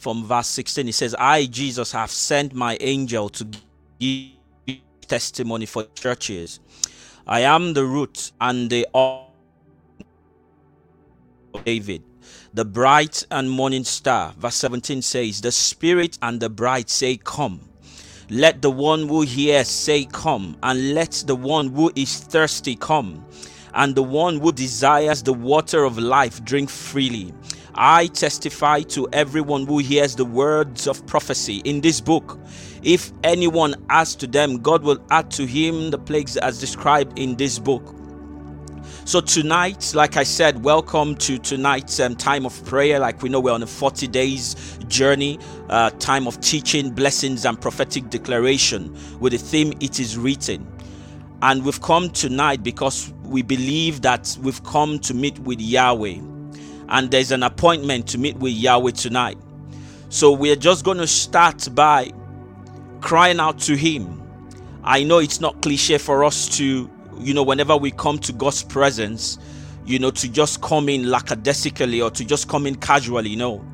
from verse 16. He says, I, Jesus, have sent my angel to give testimony for churches. I am the root and the David, the bright and morning star. Verse 17 says, The Spirit and the bride say, Come. Let the one who hears say, Come, and let the one who is thirsty come, and the one who desires the water of life drink freely. I testify to everyone who hears the words of prophecy in this book. If anyone adds to them, God will add to him the plagues as described in this book. So, tonight, like I said, welcome to tonight's um, time of prayer. Like we know, we're on a 40 days journey, uh, time of teaching, blessings, and prophetic declaration with the theme It is Written. And we've come tonight because we believe that we've come to meet with Yahweh and there's an appointment to meet with Yahweh tonight. So we're just going to start by crying out to Him. I know it's not cliche for us to, you know, whenever we come to God's presence, you know, to just come in lackadaisically or to just come in casually, no.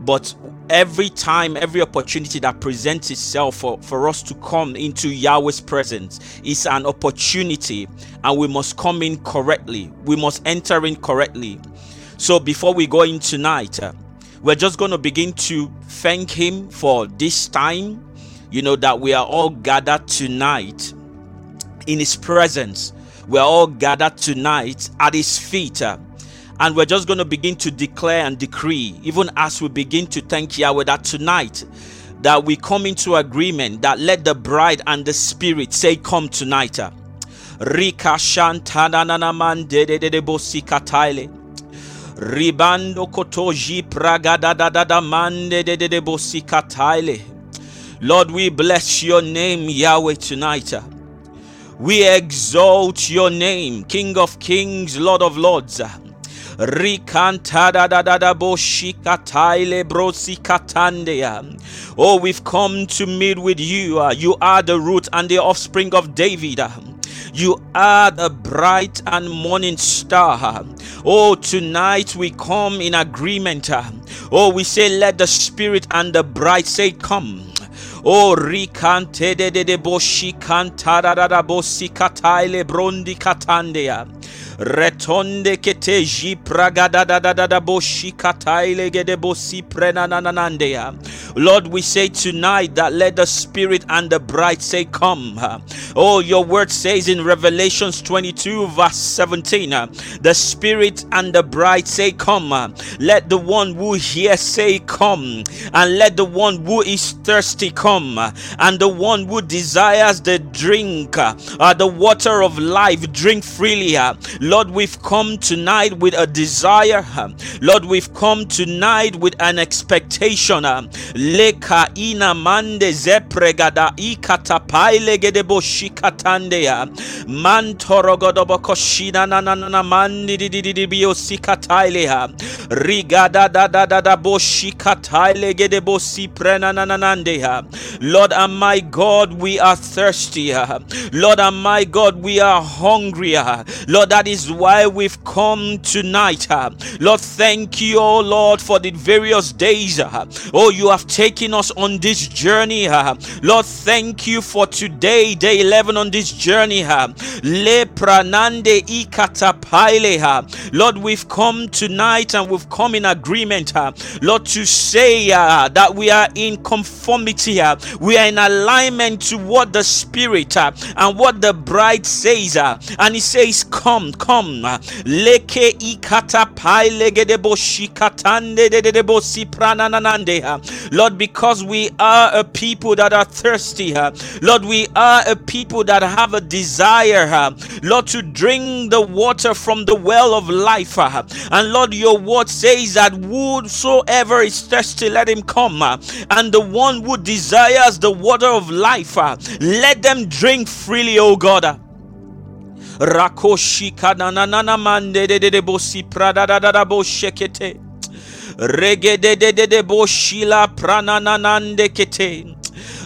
But every time, every opportunity that presents itself for, for us to come into Yahweh's presence is an opportunity, and we must come in correctly. We must enter in correctly. So before we go in tonight, uh, we're just going to begin to thank Him for this time, you know, that we are all gathered tonight in His presence. We're all gathered tonight at His feet. Uh, and we're just going to begin to declare and decree, even as we begin to thank Yahweh, that tonight that we come into agreement that let the bride and the spirit say, Come tonight. Uh. Rika de de de de Ribando kotoji praga da da da da mande de de de bosikataile. Lord, we bless your name, Yahweh, tonight. We exalt your name, King of kings, Lord of lords. Rikanta da da da. Oh, we've come to meet with you. Uh, you are the root and the offspring of David. Uh, you are the bright and morning star. Uh, oh, tonight we come in agreement. Oh, we say, let the spirit and the bright say, Come. Oh, rikante de de de boshi kantara da bosi kataile brondi katandea. Retonde kete ji pragada da da da da boshi kataile gede bosi prenananandea. Lord, we say tonight that let the Spirit and the bride say, Come. Oh, your word says in Revelations 22, verse 17, the Spirit and the bride say, Come. Let the one who hears say, Come. And let the one who is thirsty come. And the one who desires the drink, uh, the water of life, drink freely. Uh. Lord, we've come tonight with a desire. Uh. Lord, we've come tonight with an expectation uh. leka ina mande zepregada ikatapaile gedebo shikatandeya mantorogodobo koshina na na na mandi di di di bio sikataileha rigada da da da da bo shikataile gedebo siprena na na nandeha Lord and my God we are thirsty Lord and my God we are hungry Lord that is why we've come tonight Lord thank you oh Lord for the various days oh you have taken us on this journey. Lord, thank you for today, day 11 on this journey. Le pranande. Lord, we've come tonight and we've come in agreement, Lord, to say uh, that we are in conformity, uh, we are in alignment to what the Spirit uh, and what the bride says. Uh, and He says, Come, come. Leke gedebo shikatande de debo. Lord, because we are a people that are thirsty, Lord, we are a people that have a desire, Lord, to drink the water from the well of life. And Lord, your word says that whosoever is thirsty, let him come. And the one who desires the water of life, uh, let them drink freely, O God. Rakoshi kananana mande de de bosi prada da da bo shekete. Regede de de de boshila prananande kete.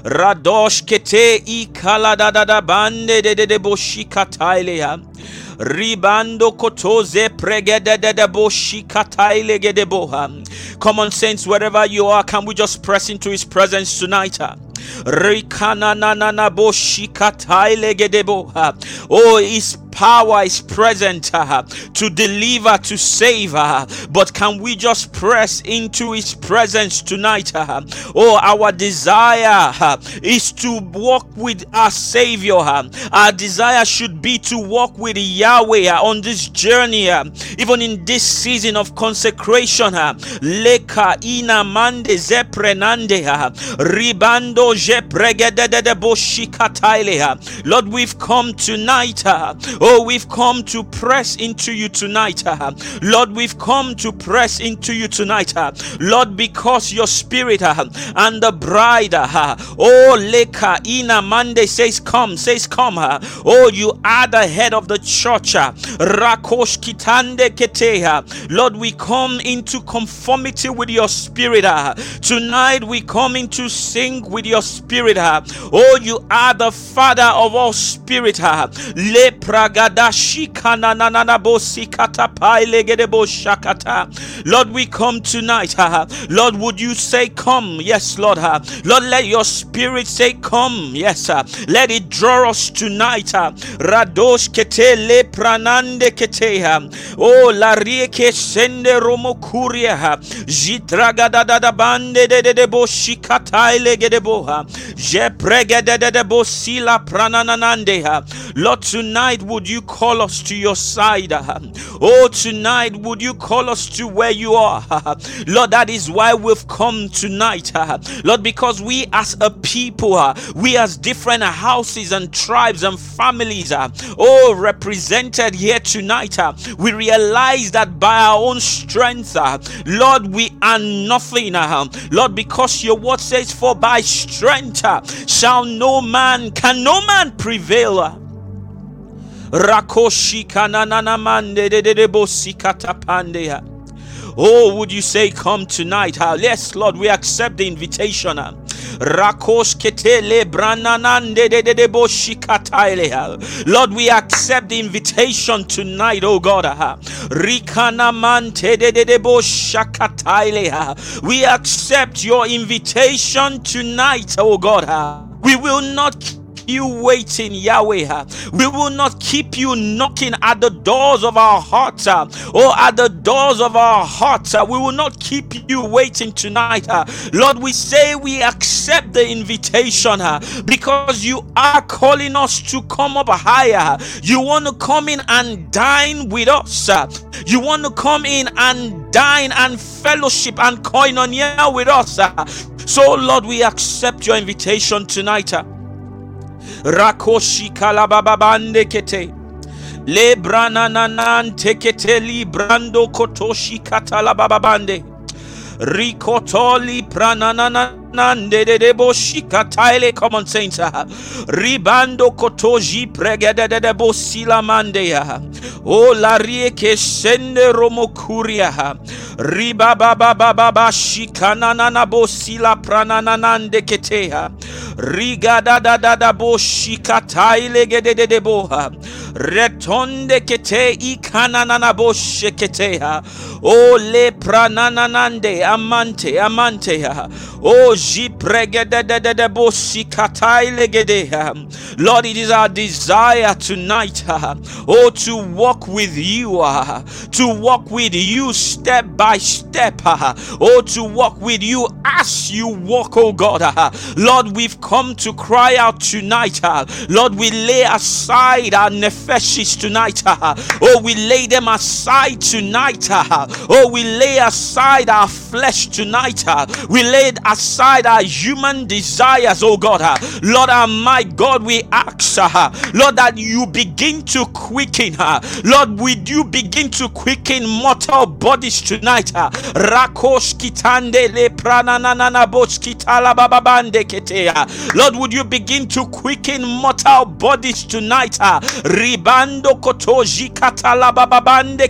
Radosh kete i kala da da da bande de de de boshika tailea Ribando kotoze pregededebo shikatailegedebo. Come on, saints, wherever you are, can we just press into his presence tonight? Ah? Oh, his power is present uh, to deliver, to save. Uh, but can we just press into His presence tonight? Uh, oh, our desire uh, is to walk with our Savior. Uh, our desire should be to walk with Yahweh uh, on this journey, even in this season of consecration. Leka ina mande zeprenande ribando. Lord, we've come tonight. Uh, oh, we've come to press into you tonight. Uh, Lord, we've come to press into you tonight. Uh, Lord, because your spirit and the bride, oh, Leka Ina Mande says, Come, says, Come. Oh, you are the head of the church. Rakosh Kitande Keteha. Lord, we come into conformity with your spirit. Tonight we come into sync with your spirit. Oh, you are the Father of all spirit. Le Lord, we come tonight. Lord, would you say, Come? Yes, Lord. Lord, let your spirit say, Come. Yes, let it draw us tonight. Radosh kete le pranande kete. Oh, la rieke sende romo kuria. Jitraga da da da bande de de de bo shikata ilege Lord, tonight would would you call us to your side? Oh, tonight, would you call us to where you are? Lord, that is why we've come tonight. Lord, because we as a people, we as different houses and tribes and families, oh, represented here tonight, we realize that by our own strength, Lord, we are nothing. Lord, because your word says, For by strength Uh, shall no man, can no man prevail. Uh. Rakoshi kananana mande de de de bosikata pandeya. Uh. Oh, would you say, Come tonight? Yes, Lord, we accept the invitation. Lord, we accept the invitation tonight, oh God. We accept your invitation tonight, oh God. We will not you waiting, Yahweh. We will not keep you knocking at the doors of our hearts uh, or at the doors of our hearts. Uh, we will not keep you waiting tonight. Uh. Lord, we say we accept the invitation because you are calling us to come up higher. You want to come in and dine with us. You want to come in and dine and fellowship and koinonia with us. So, Lord, we accept your invitation tonight rakoshi kalabababande kete. Le branananan tekete li brando kotoshi katalabababande. Rikotoli prananana nande de de boshika taile common saints ah. ribando kotoji pregede de de bosila mandeya ah. o la rieke sende romokuria ah. riba baba baba bashikana nana bosila pranana nande ketea riga da da da da boshika taile gede de de boha retonde kete ikana nana boshe ketea o le pranana nande amante amante o Lord, it is our desire tonight, oh, to walk with you, to walk with you step by step, oh, to walk with you as you walk, oh God. Lord, we've come to cry out tonight. Lord, we lay aside our nefeshis tonight. Oh, we lay them aside tonight. Oh, we lay aside our flesh tonight. We laid aside our human desires, oh God. Uh, Lord, uh, my God, we ask, uh, Lord, that you begin to quicken, her. Lord, would you begin to quicken mortal bodies tonight? Kitande le. Lord, would you begin to quicken mortal bodies tonight? Ribando kotoji katala bababande.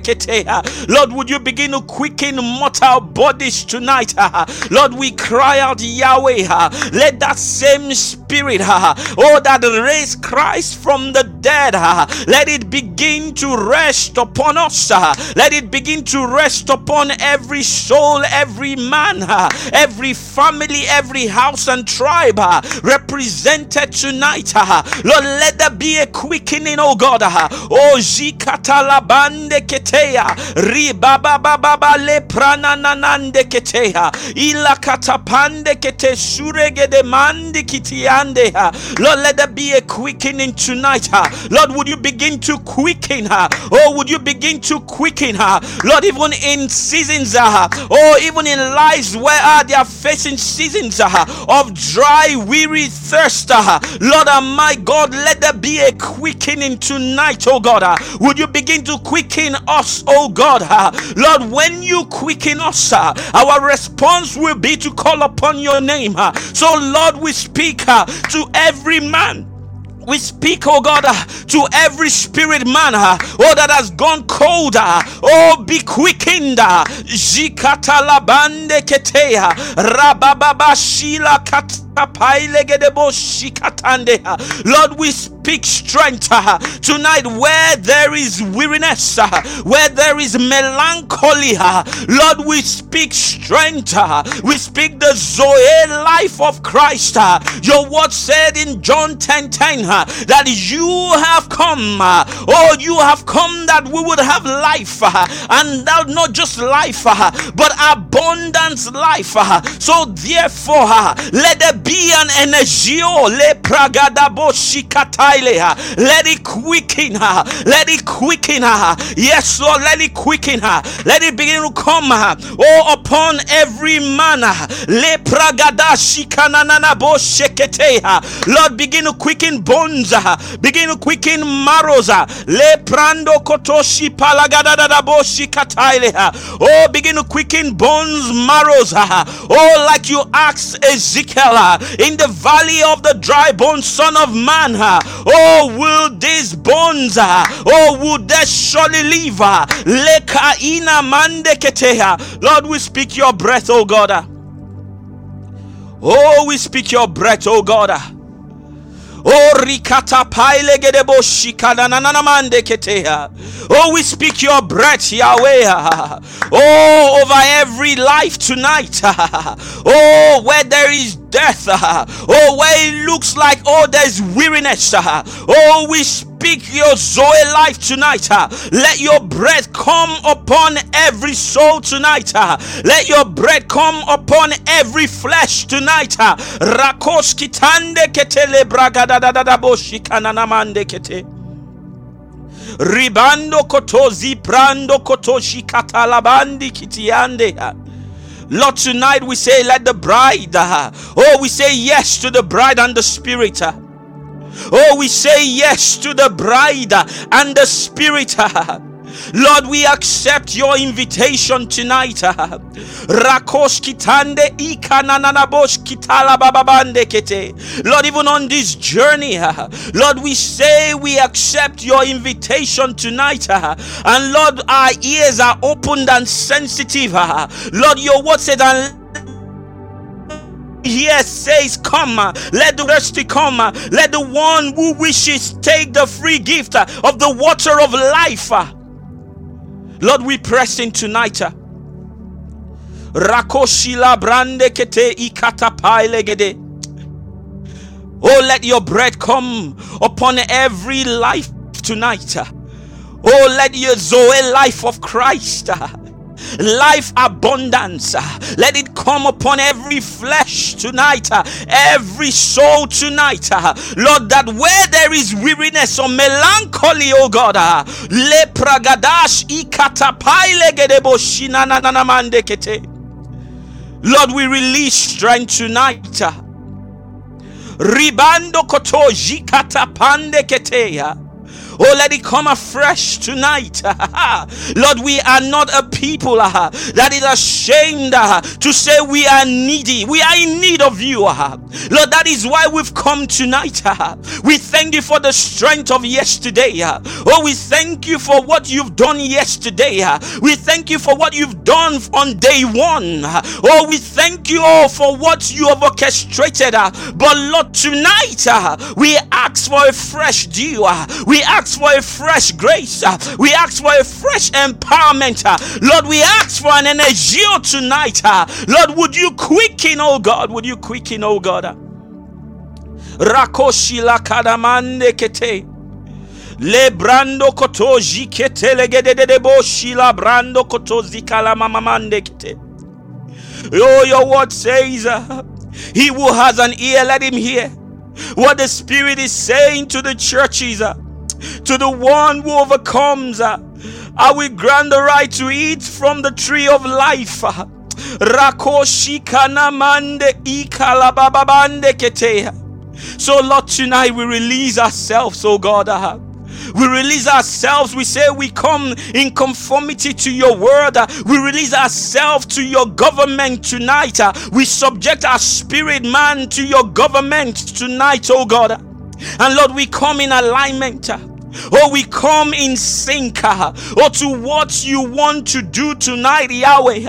Lord, would you begin to quicken mortal bodies tonight? Lord, we cry child, Yahweh, let that same spirit, oh, that raised Christ from the dead, let it begin to rest upon us. Let it begin to rest upon every soul, every man, every family, every house and tribe represented tonight. Lord, let there be a quickening, oh God. Oh, Jikatalabande ketea, Ribaba baba le prananande ketea, Ila katapande kete suregede mandi kitiande. Lord, let there be a quickening tonight. Lord, would you begin to quicken her? Oh, would you begin to quicken her? Lord, even in seasons, or even in lives where uh, they are facing seasons of dry, weary thirst. Lord, uh, my God, let there be a quickening tonight, oh God. Would you begin to quicken us, oh God? Lord, when you quicken us, our response will be to call upon your name. So, Lord, we speak to every man we speak, oh God, uh, to every spirit man, uh, oh, that has gone cold, uh, oh, be quickened. Jikatalabande ketea. Lord, we speak strength tonight where there is weariness, where there is melancholy. Lord, we speak strength. We speak the Zoe life of Christ. Your word said in John 10 10 that you have come. Oh, you have come that we would have life, and not just life, but abundance life. So, therefore, let there be an energio le pragadabo shikataile let it quicken her let it quicken her yes lord let it quicken her let it begin to come oh upon every man le pragada bo shekete lord begin to quicken bones begin to quicken marrows le prando kotoshi palagada bo shikataile oh begin to quicken bones marrows oh like you asked Ezekiel in the valley of the dry bones, Son of Man. Oh, will these bones, oh, would they surely live? Mandeketeha. Lord, we speak your breath, oh God. Oh, we speak your breath, oh God. Oh, rikata paile gedebo shikana nanamande ketea. Oh, we speak your breath, Yahweh. Oh, over every life tonight. Oh, where there is death. Uh, oh, where it looks like, oh, there's weariness. Uh, oh, we speak your Zoe life tonight. Uh, let your breath come upon every soul tonight. Let your breath come upon every flesh tonight. Rakoski tande ketele bragada da da da boshi kananamande kete. Ribando kotozi prando kotoshi katalabandi kitiande. Lord, tonight we say, let the bride, uh, oh, we say yes to the bride and the spirit. Uh. Oh, we say yes to the bride and the spirit. Uh. Lord, we accept your invitation tonight. Rakosh bababande kete. Lord, even on this journey, Lord, we say we accept your invitation tonight. And Lord, our ears are opened and sensitive. Lord, your word said, and here says, Come, let the thirsty come, let the one who wishes take the free gift of the water of life. Lord, we press in tonight. Uh. Rakoshila brande kete ikata gede. Oh, let your bread come upon every life tonight. Uh. Oh, let your Zoe life of Christ uh. Life abundance. Let it come upon every flesh tonight, every soul tonight. Lord, that where there is weariness or melancholy, oh God, le pragadash ikatapaile gedebo shinananamande kete. Lord, we release strength tonight. Ribando koto jikata pande keteya. Oh, let it come afresh tonight. Lord, we are not a people uh, that is ashamed uh, to say we are needy. We are in need of you. Uh. Lord, that is why we've come tonight. Uh. We thank you for the strength of yesterday. Uh. Oh, we thank you for what you've done yesterday. Uh. We thank you for what you've done on day one. Oh, we thank you all for what you have orchestrated. But Lord, tonight we ask for a fresh dew. We ask for a fresh grace. We ask for a fresh empowerment. Lord, we ask for an energy tonight. Lord, would you quicken, oh God? Would you quicken, oh God? Rakoshi la kadamande kete. Le brando koto jikete legede de boshi la brando koto zikala mamamande kete. Oh, your word says, uh, He who has an ear, let him hear what the Spirit is saying to the churches. Uh, to the one who overcomes, I will grant the right to eat from the tree of life. So, Lord, tonight we release ourselves, oh God. We release ourselves. We say we come in conformity to your word. We release ourselves to your government tonight. We subject our spirit man to your government tonight, oh God. And Lord, we come in alignment. Oh, we come in sync, oh, to what you want to do tonight, Yahweh.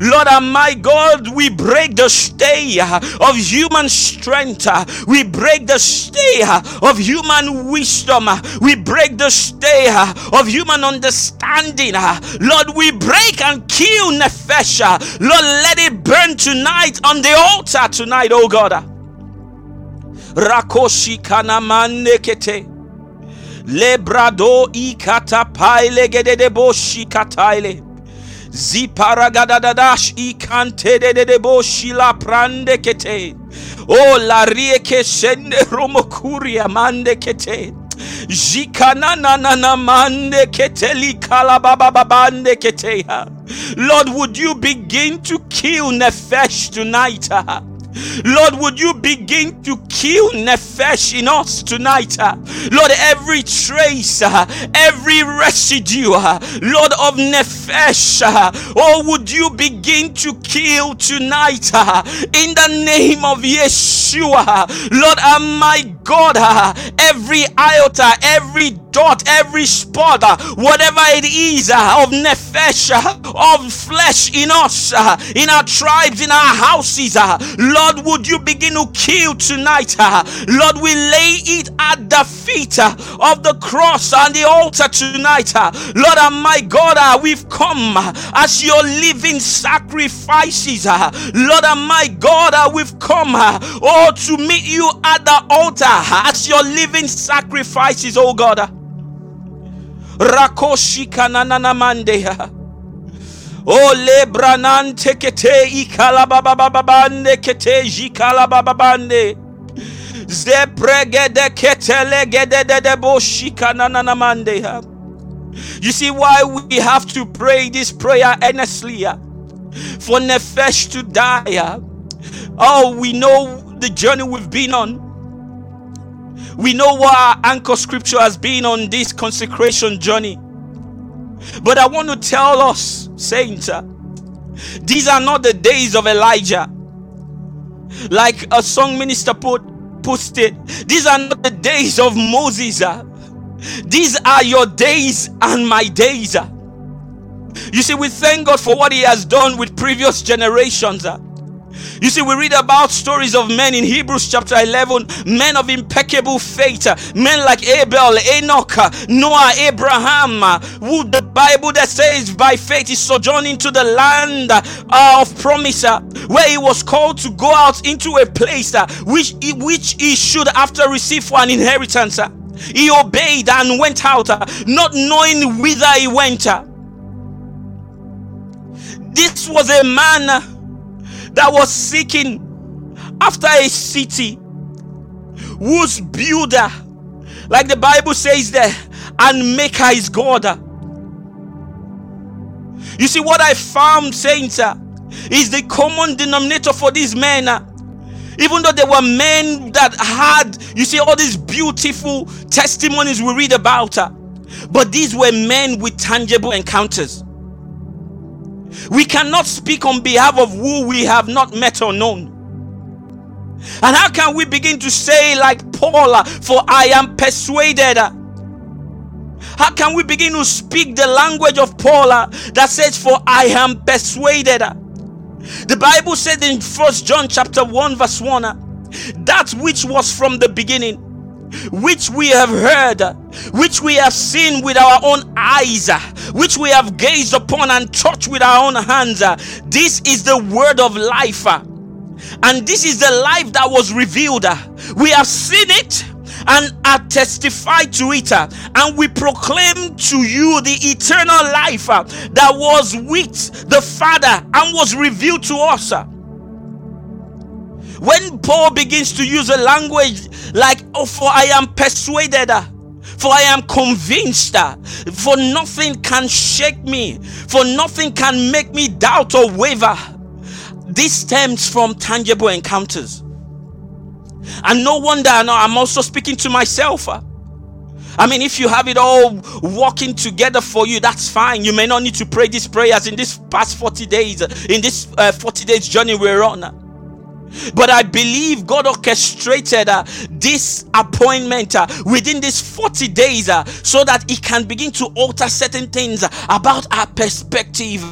Lord, and my God, we break the stay of human strength. We break the stay of human wisdom. We break the stay of human understanding. Lord, we break and kill Nefesh. Lord, let it burn tonight on the altar tonight, oh God. Rakoshi kanamane kete. Lebrado ikata paile gedede boshi kataile. Ziparagadadash boshi la prande kete. O la rieke shende romokuria mande kete. Jikana na na na mande keteli keteya. Lord, would you begin to kill Nefesh tonight? Lord, would you begin to kill Nefesh in us tonight? Uh, Lord, every trace, uh, every residue, uh, Lord of Nefesh, uh, oh, would you begin to kill tonight uh, in the name of Yeshua? Lord, oh my God, every iota, every dot, every spot, whatever it is of Nefesh, of flesh in us, in our tribes, in our houses, Lord. Lord, would you begin to kill tonight? Uh, Lord, we lay it at the feet uh, of the cross and the altar tonight. Uh, Lord, and my God, we've come as your living sacrifices. Lord, and my God, we've come, oh, to meet you at the altar as your living sacrifices, oh God. Rakoshi kananana mandeha. O lebranan tekete ikalabababande kete jikalabababande. Zepregede ketele gede de de boshika nananamande. You see why we have to pray this prayer earnestly for Nefesh to die. Oh, we know the journey we've been on. We know what our anchor scripture has been on this consecration journey. But I want to tell us, saints, uh, these are not the days of Elijah. Like a song minister put posted, these are not the days of Moses. Uh. These are your days and my days. Uh. You see, we thank God for what He has done with previous generations. Uh. You see, we read about stories of men in Hebrews chapter 11, men of impeccable faith, men like Abel, Enoch, Noah, Abraham, who the Bible that says by faith he sojourned into the land uh, of promise, uh, where he was called to go out into a place uh, which, which he should after receive for an inheritance. He obeyed and went out, not knowing whither he went. This was a man that was seeking after a city whose builder, like the Bible says there, and maker is God. You see, what I found, saints, uh, is the common denominator for these men. Uh, Even though there were men that had, you see, all these beautiful testimonies we read about, uh, but these were men with tangible encounters. We cannot speak on behalf of who we have not met or known. And how can we begin to say, like Paul, uh, for I am persuaded? Uh, how can we begin to speak the language of Paul uh, that says, For I am persuaded? The Bible said in First John chapter 1, verse 1, that which was from the beginning, which we have heard, which we have seen with our own eyes, uh, which we have gazed upon and touched with our own hands. Uh, this is the word of life. Uh, and this is the life that was revealed. We have seen it and are testified to it, and we proclaim to you the eternal life that was with the Father and was revealed to us. When Paul begins to use a language like, oh, for I am persuaded, for I am convinced, that for nothing can shake me, for nothing can make me doubt or waver. This stems from tangible encounters. And no wonder I'm also speaking to myself. I mean, if you have it all working together for you, that's fine. You may not need to pray these prayers in this past 40 days, in this uh, 40 days journey we're on. But I believe God orchestrated uh, this appointment uh, within these 40 days uh, so that it can begin to alter certain things about our perspective.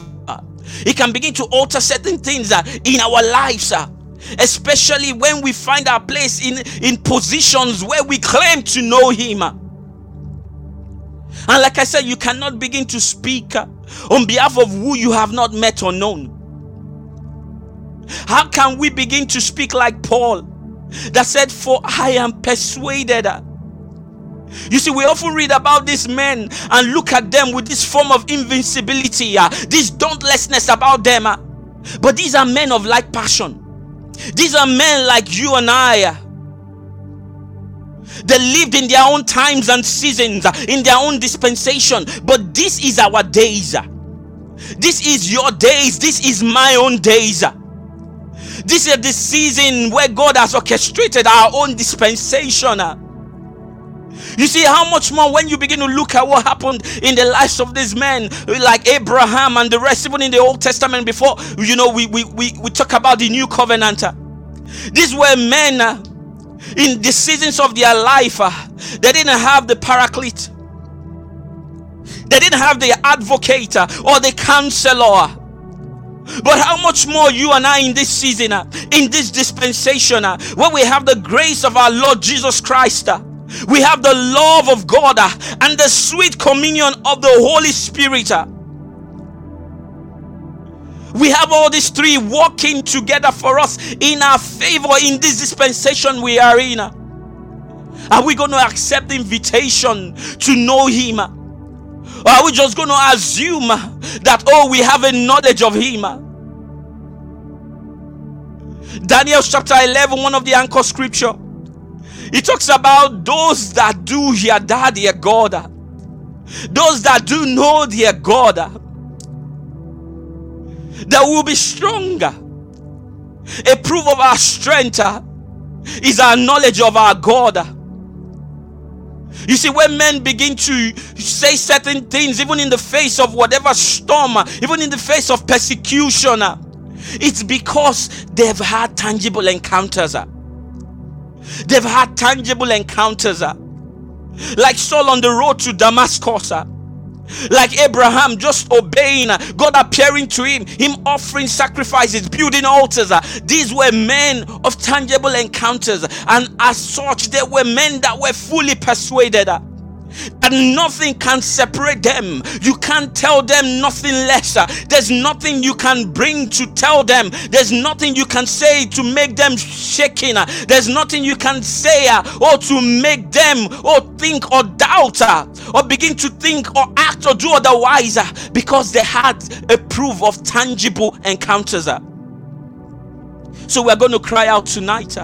It can begin to alter certain things uh, in our lives. Uh, especially when we find our place in, in positions where we claim to know Him. And like I said, you cannot begin to speak uh, on behalf of who you have not met or known. How can we begin to speak like Paul that said, For I am persuaded? You see, we often read about these men and look at them with this form of invincibility, uh, this dauntlessness about them. Uh, but these are men of like passion. These are men like you and I. They lived in their own times and seasons, in their own dispensation. But this is our days. This is your days. This is my own days. This is the season where God has orchestrated our own dispensation. You see how much more when you begin to look at what happened in the lives of these men, like Abraham and the rest, even in the Old Testament before, you know, we we, we, we talk about the new covenant. These were men uh, in the seasons of their life, uh, they didn't have the paraclete, they didn't have the advocate uh, or the counselor. But how much more you and I in this season, uh, in this dispensation, uh, where we have the grace of our Lord Jesus Christ, uh, we have the love of God and the sweet communion of the Holy Spirit. We have all these three working together for us in our favor in this dispensation we are in. Are we going to accept the invitation to know Him? Are we just going to assume that, oh, we have a knowledge of Him? Daniel chapter 11, one of the anchor scripture, it talks about those that do yada their God, those that do know their God that will be stronger. A proof of our strength is our knowledge of our God. You see, when men begin to say certain things, even in the face of whatever storm, even in the face of persecution, it's because they've had tangible encounters. They've had tangible encounters. Like Saul on the road to Damascus like Abraham, just obeying God appearing to him, him offering sacrifices, building altars. These were men of tangible encounters, and as such, they were men that were fully persuaded and nothing can separate them. You can't tell them nothing lesser. There's nothing you can bring to tell them. There's nothing you can say to make them shaking. There's nothing you can say uh, or to make them or think or doubt uh, or begin to think or act or do otherwise uh, because they had a proof of tangible encounters. So we're going to cry out tonight.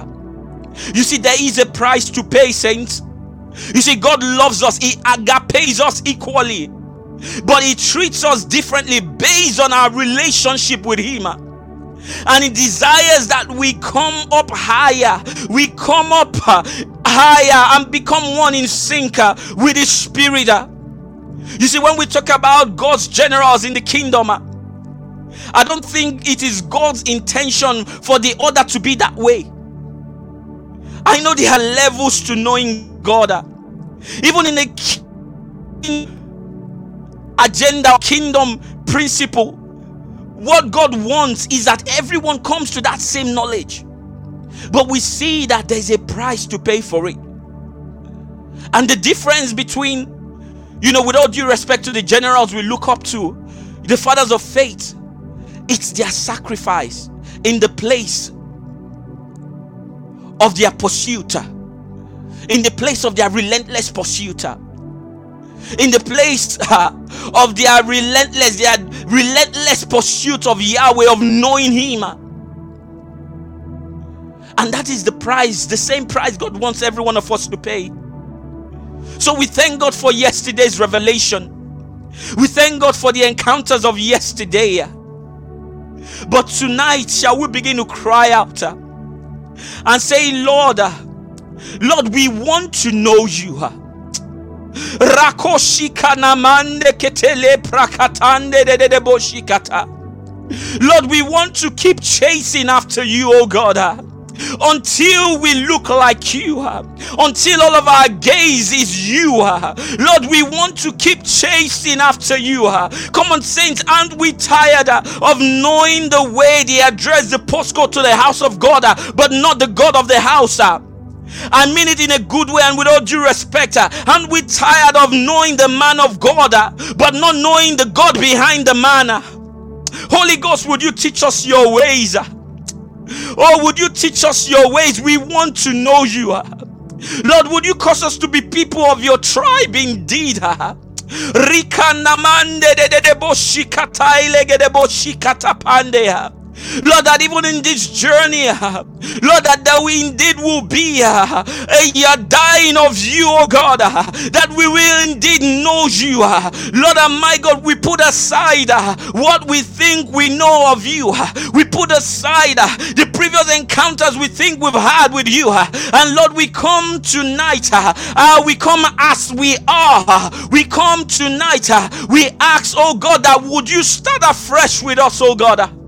You see, there is a price to pay, saints. You see, God loves us, He agapes us equally, but He treats us differently based on our relationship with Him. and He desires that we come up higher. We come up higher and become one in sync with His Spirit. You see, when we talk about God's generals in the kingdom, I don't think it is God's intention for the order to be that way. I know there are levels to knowing God. Even in the agenda, kingdom principle, what God wants is that everyone comes to that same knowledge. But we see that there's a price to pay for it. And the difference between, you know, with all due respect to the generals we look up to, the fathers of faith, it's their sacrifice in the place of their pursuit, in the place of their relentless pursuit in the place uh, of their relentless their relentless pursuit of Yahweh of knowing him and that is the price the same price God wants every one of us to pay. So we thank God for yesterday's revelation. We thank God for the encounters of yesterday but tonight shall we begin to cry out and say lord uh, lord we want to know you boshikata. Lord, we want to keep chasing after you, oh God. Until we look like you, until all of our gaze is you, Lord. We want to keep chasing after you. Come on, saints, aren't we tired of knowing the way they address the postcode to the house of God, but not the God of the house? I mean it in a good way and with all due respect. Uh, and we tired of knowing the man of God, uh, but not knowing the God behind the man. Uh. Holy Ghost, would you teach us your ways? Oh, would you teach us your ways? We want to know you. Ah. Lord, would you cause us to be people of your tribe indeed? Rika namande de de de de. Lord, that even in this journey, uh, Lord, that, that we indeed will be uh, a dying of you, oh God, uh, that we will indeed know you. Lord, and my God, we put aside what we think we know of you. We put aside the previous encounters we think we've had with you. And Lord, we come tonight. Uh, we come as we are. We come tonight. We ask, oh God, that would you start afresh with us, oh God.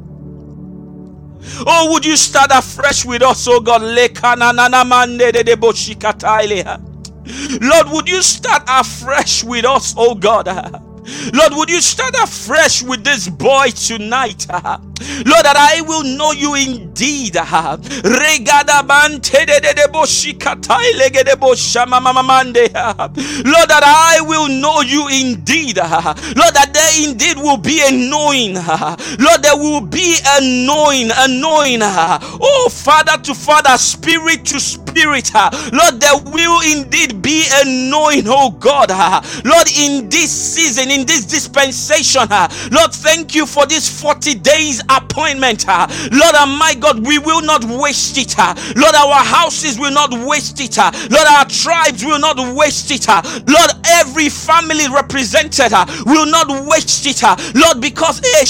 Oh, would you start afresh with us, oh God? Lord, would you start afresh with us, oh God? Lord, would you start afresh with this boy tonight? Lord, that I will know you indeed. Lord, that I will know you indeed. Lord, that there indeed will be a knowing. Lord, there will be a knowing, a knowing. Oh, Father to Father, Spirit to Spirit. Lord, there will indeed be a knowing, oh God. Lord, in this season, in this dispensation, Lord, thank you for this 40 days appointment. Uh, Lord, and my God, we will not waste it. Uh, Lord, our houses will not waste it. Uh, Lord, our tribes will not waste it. Lord, every family represented will not waste it. Lord, because eh,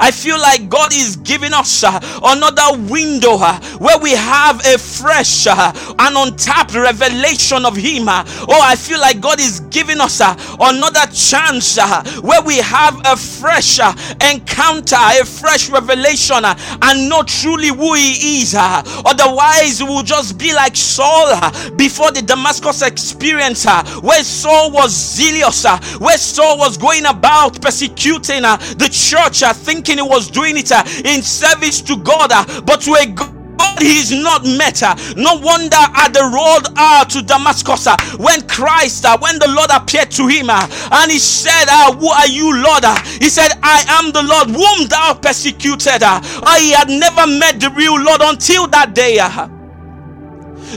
I feel like God is giving us another window where we have a fresh and untapped revelation of Him. Oh, I feel like God is giving us another chance where we have a fresh uh, encounter, a fresh revelation, uh, and know truly who He is. Uh, otherwise, we will just be like Saul uh, before the Damascus experience, uh, where Saul was zealous, uh, where Saul was going about persecuting the church, thinking he was doing it in service to God, but to a God is not met. No wonder at the road uh, to Damascus uh, when Christ, uh, when the Lord appeared to him uh, and he said, uh, Who are you, Lord? Uh, he said, I am the Lord whom thou persecuted. Uh, he had never met the real Lord until that day. Uh.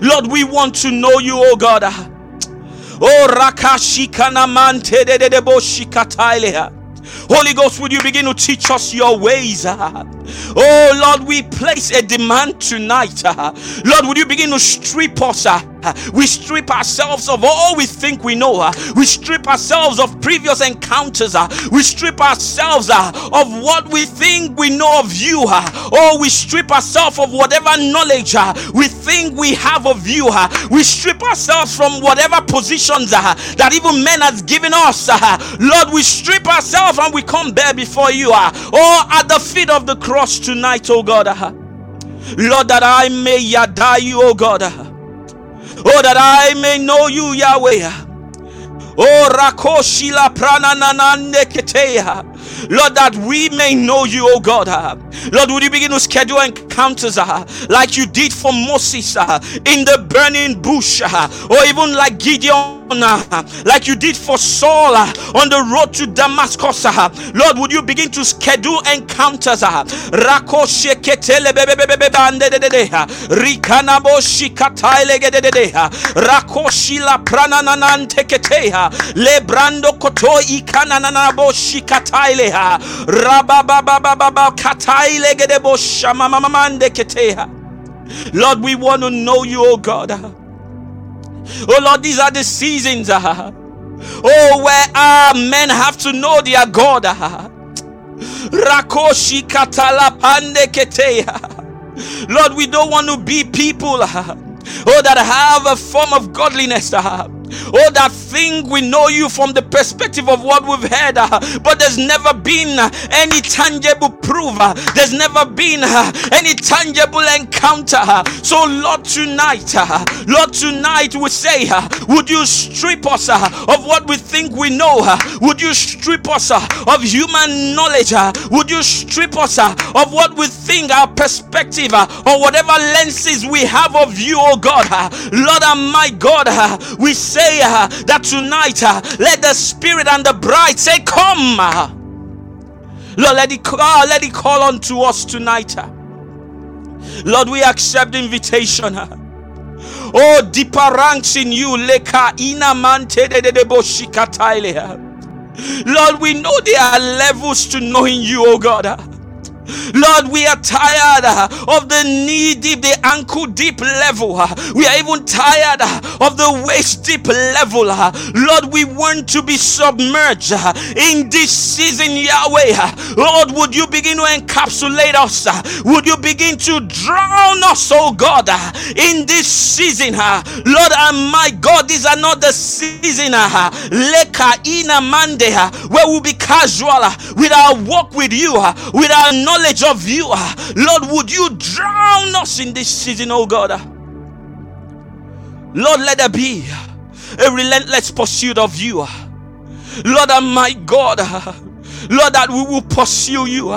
Lord, we want to know you, oh God. Oh, Rakashikana Mante de de de Boshikataile. Holy Ghost, would you begin to teach us your ways? Ah? Oh Lord, we place a demand tonight. Ah. Lord, would you begin to strip us? Ah, We strip ourselves of all we think we know. We strip ourselves of previous encounters. We strip ourselves uh, of what we think we know of you. Uh. Oh, we strip ourselves of whatever knowledge uh, we think we have of you. We strip ourselves from whatever positions that even men has given us. Lord, we strip ourselves and we come bare before you. Oh, at the feet of the cross tonight, oh God. Lord, that I may yada you, oh God. Oh, that I may know you, Yahweh. Oh, Rakoshila Prananande Keteya. Lord, that we may know you, oh God. Lord, would you begin to schedule encounters uh, like you did for Moses uh, in the burning bush, uh, or even like Gideon like you did for Saul on the road to Damascus. Lord, would you begin to schedule encounters? Rakoshila prananante keteha lebrando koto ikananabo keteha Lord, we want to know you, oh God. Oh Lord, these are the seasons. Uh, oh, where our men have to know their God. Uh, Rakoshi katala pande keteya. Lord, we don't want to be people. Uh, oh, that have a form of godliness. Oh, that thing we know you from the perspective of what we've heard, uh, but there's never been uh, any tangible proof. Uh, there's never been uh, any tangible encounter. Uh, so, Lord, tonight, uh, Lord, tonight we say, would you strip us of what we think we know? would you strip us of human knowledge? would you strip us of what we think our perspective or whatever lenses we have of you, oh God? Lord and my God, we say say uh, that tonight, uh, let the Spirit and the bride say, Come. Uh, Lord, let it, uh, let it call unto us tonight. Uh. Lord, we accept the invitation. Uh. Oh, deeper ranks in you. Leka ina mante de de de. Lord, we know there are levels to knowing you, oh God. Lord, we are tired uh, of the knee deep, the ankle deep level. Uh. We are even tired uh, of the waist deep level. Uh. Lord, we want to be submerged uh, in this season, Yahweh. Uh. Lord, would you begin to encapsulate us? Would you begin to drown us, oh God, in this season? Lord, and my God, these are not the season Leka ina mande where we'll be casual with our walk with you, with our knowledge knowledge of you. Ah. Lord, would you drown us in this season, oh God? Ah? Lord, let there be a relentless pursuit of you. Ah. Lord, and my God, Lord, that we will pursue you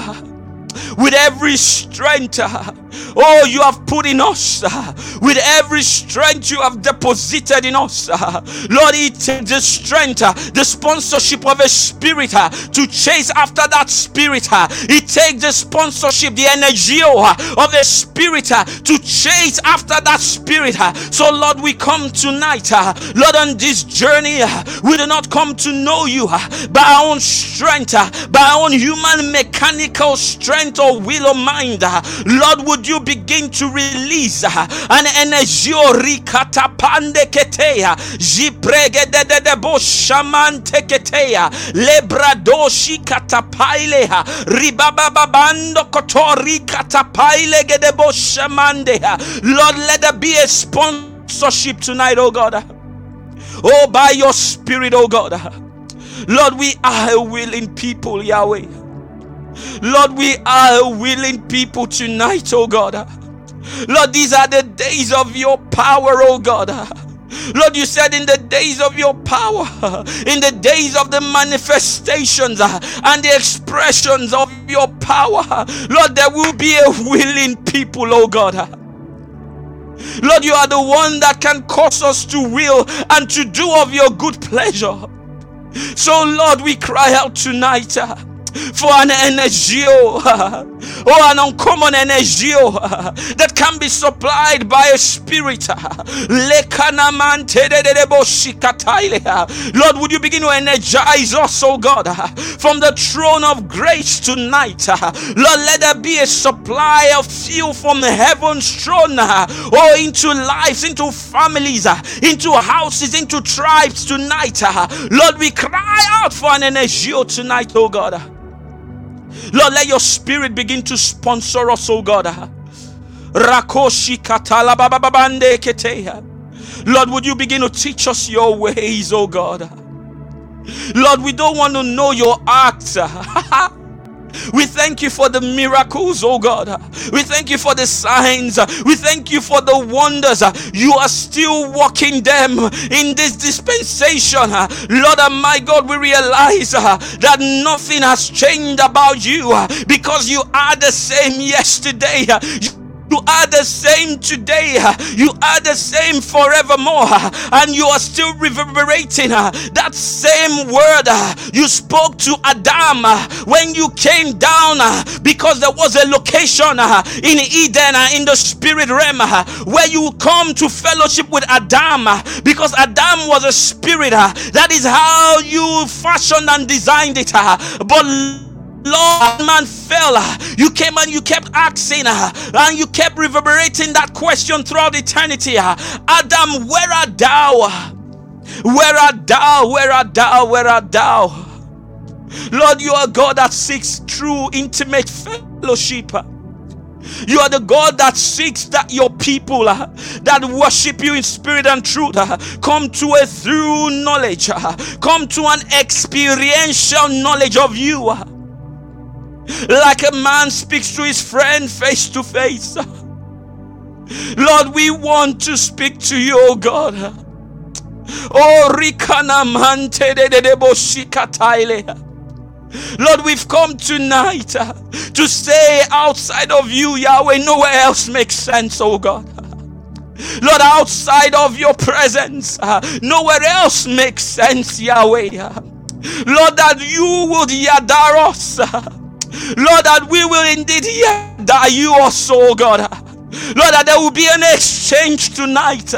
with every strength. Uh, oh, you have put in us uh, with every strength you have deposited in us. Uh, Lord, it takes the strength, the sponsorship of a spirit to chase after that spirit. It takes the sponsorship, the energy oh, of a spirit to chase after that spirit. So, Lord, we come tonight, Lord, on this journey. We do not come to know you by our own strength, by our own human mechanical strength or will or mind. Uh, Lord, would you begin to release uh, an energy rikatapande ketea jiprege de de de bo shamante ketea lebradoshi katapaile uh, ribababando kotori katapaile gede bo shamande uh, Lord let there be a sponsorship tonight oh God oh by your spirit oh God Lord we are a willing people Yahweh Lord, we are a willing people tonight, oh God. Lord, these are the days of your power, oh God. Lord, you said in the days of your power, in the days of the manifestations and the expressions of your power, Lord, there will be a willing people, oh God. Lord, you are the one that can cause us to will and to do of your good pleasure. So, Lord, we cry out tonight for an energy, oh, oh, Oh, an uncommon energy oh, that can be supplied by a spirit. Lord, would you begin to energize us, oh God, from the throne of grace tonight? Lord, let there be a supply of fuel from heaven's throne, oh, into lives, into families, into houses, into tribes tonight. Lord, we cry out for an energy oh, tonight, oh God. Lord, let your spirit begin to sponsor us, oh God. Rakoshi. Lord, would you begin to teach us your ways, oh God? Lord, we don't want to know your acts. We thank you for the miracles, oh God. We thank you for the signs. We thank you for the wonders. You are still working them in this dispensation. Lord and my God, we realize that nothing has changed about you because you are the same yesterday. You are the same today. You are the same forevermore. And you are still reverberating uh, that same word uh, you spoke to Adam uh, when you came down because there was a location in Eden in the spirit realm where you come to fellowship with Adam because Adam was a spirit. That is how you fashioned and designed it. But Lord, man fell. You came and you kept asking, and you kept reverberating that question throughout eternity. Adam, where art thou? Where art thou? Where art thou? Where art thou? Lord, you are God that seeks true, intimate fellowship. You are the God that seeks that your people uh, that worship you in spirit and truth uh, come to a through knowledge, uh, come to an experiential knowledge of you like a man speaks to his friend face to face. Lord, we want to speak to you, oh God. Oh, Mante de Lord, we've come tonight uh, to stay outside of you, Yahweh, nowhere else makes sense, oh God. Lord, outside of your presence, uh, nowhere else makes sense, Yahweh. Lord, that you would yadar us. Uh, Lord, that we will indeed hear that you are so, God. Lord, that there will be an exchange tonight.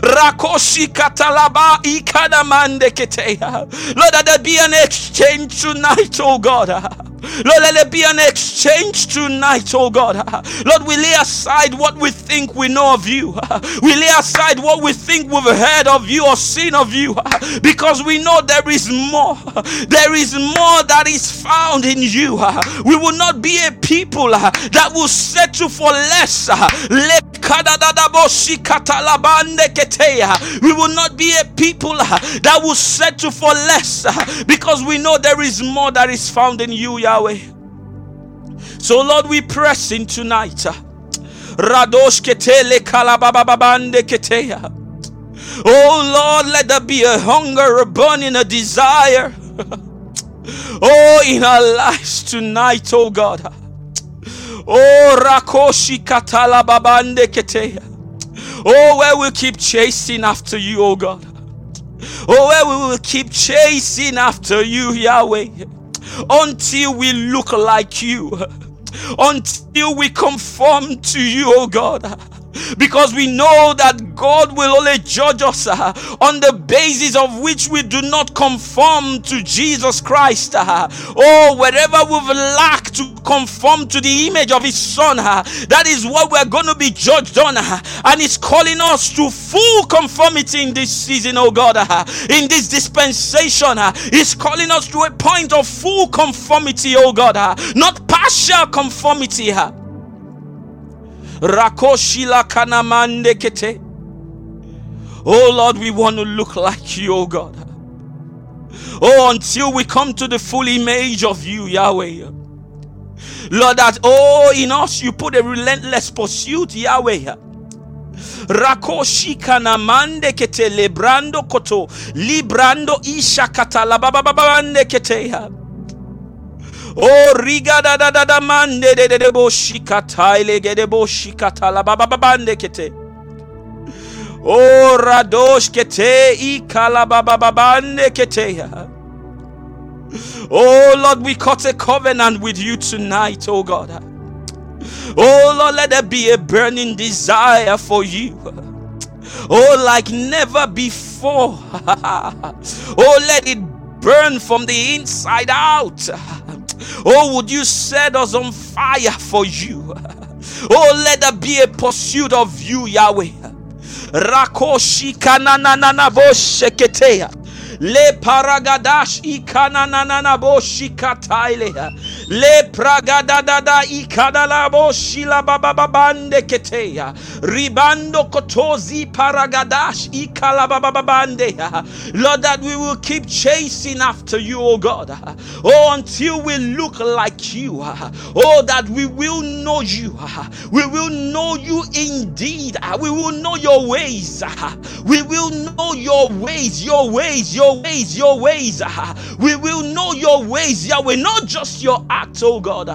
Rakoshi katalaba ikadamande keteya. Lord, that there be an exchange tonight, oh God. Lord, let there be an exchange tonight, oh God. Lord, we lay aside what we think we know of you. We lay aside what we think we've heard of you or seen of you because we know there is more. There is more that is found in you. We will not be a people uh, that will settle for less. We will not be a people uh, that will settle for less because we know there is more that is found in you, Yahweh. So, Lord, we press in tonight. Oh Lord, let there be a hunger, a burning, a desire. oh, in our lives tonight, oh God. Oh, Rakoshi Katala Babande Keteya. Oh, where we keep chasing after you, oh God. Oh, where we will keep chasing after you, Yahweh, until we look like you, until we conform to you, oh God because we know that God will only judge us uh, on the basis of which we do not conform to Jesus Christ. Uh, oh, wherever we've lacked to conform to the image of His Son, uh, that is what we're going to be judged on. Uh, and He's calling us to full conformity in this season, oh God, uh, in this dispensation. Uh, he's calling us to a point of full conformity, oh God, not partial conformity. Rakoshila kanamande kete. Oh Lord, we want to look like you, oh God. Oh, until we come to the full image of you, Yahweh. Lord, that oh, in us you put a relentless pursuit, Yahweh. Rakoshika namande kete lebrando koto librando isha kata labababande kete. Oh, riga da da da da mande de de de bo shikata ilege de bo shikata la baba bande kete. Oh, radosh kete ikala baba bande kete ya. Oh Lord, we cut a covenant with you tonight, oh God. Oh Lord, let there be a burning desire for you. Oh, like never before. oh, let it burn from the inside out. Oh, would you set us on fire for you? Oh, let there be a pursuit of you, Yahweh. Rakoshi kananana bo sheketea. Le paragadash ikananana bo shikataile. Le pragadadada ikadala bo shila bababande ketea. Ribando kotozi paragadash ikalabababande. Lord, that we will keep chasing after you, oh God. Oh, until we look like you. Oh, that we will know you. We will know you indeed. We will know your ways. We will know your ways, your ways, your ways, your ways. We will know your ways, Yahweh, not just your acts, oh God.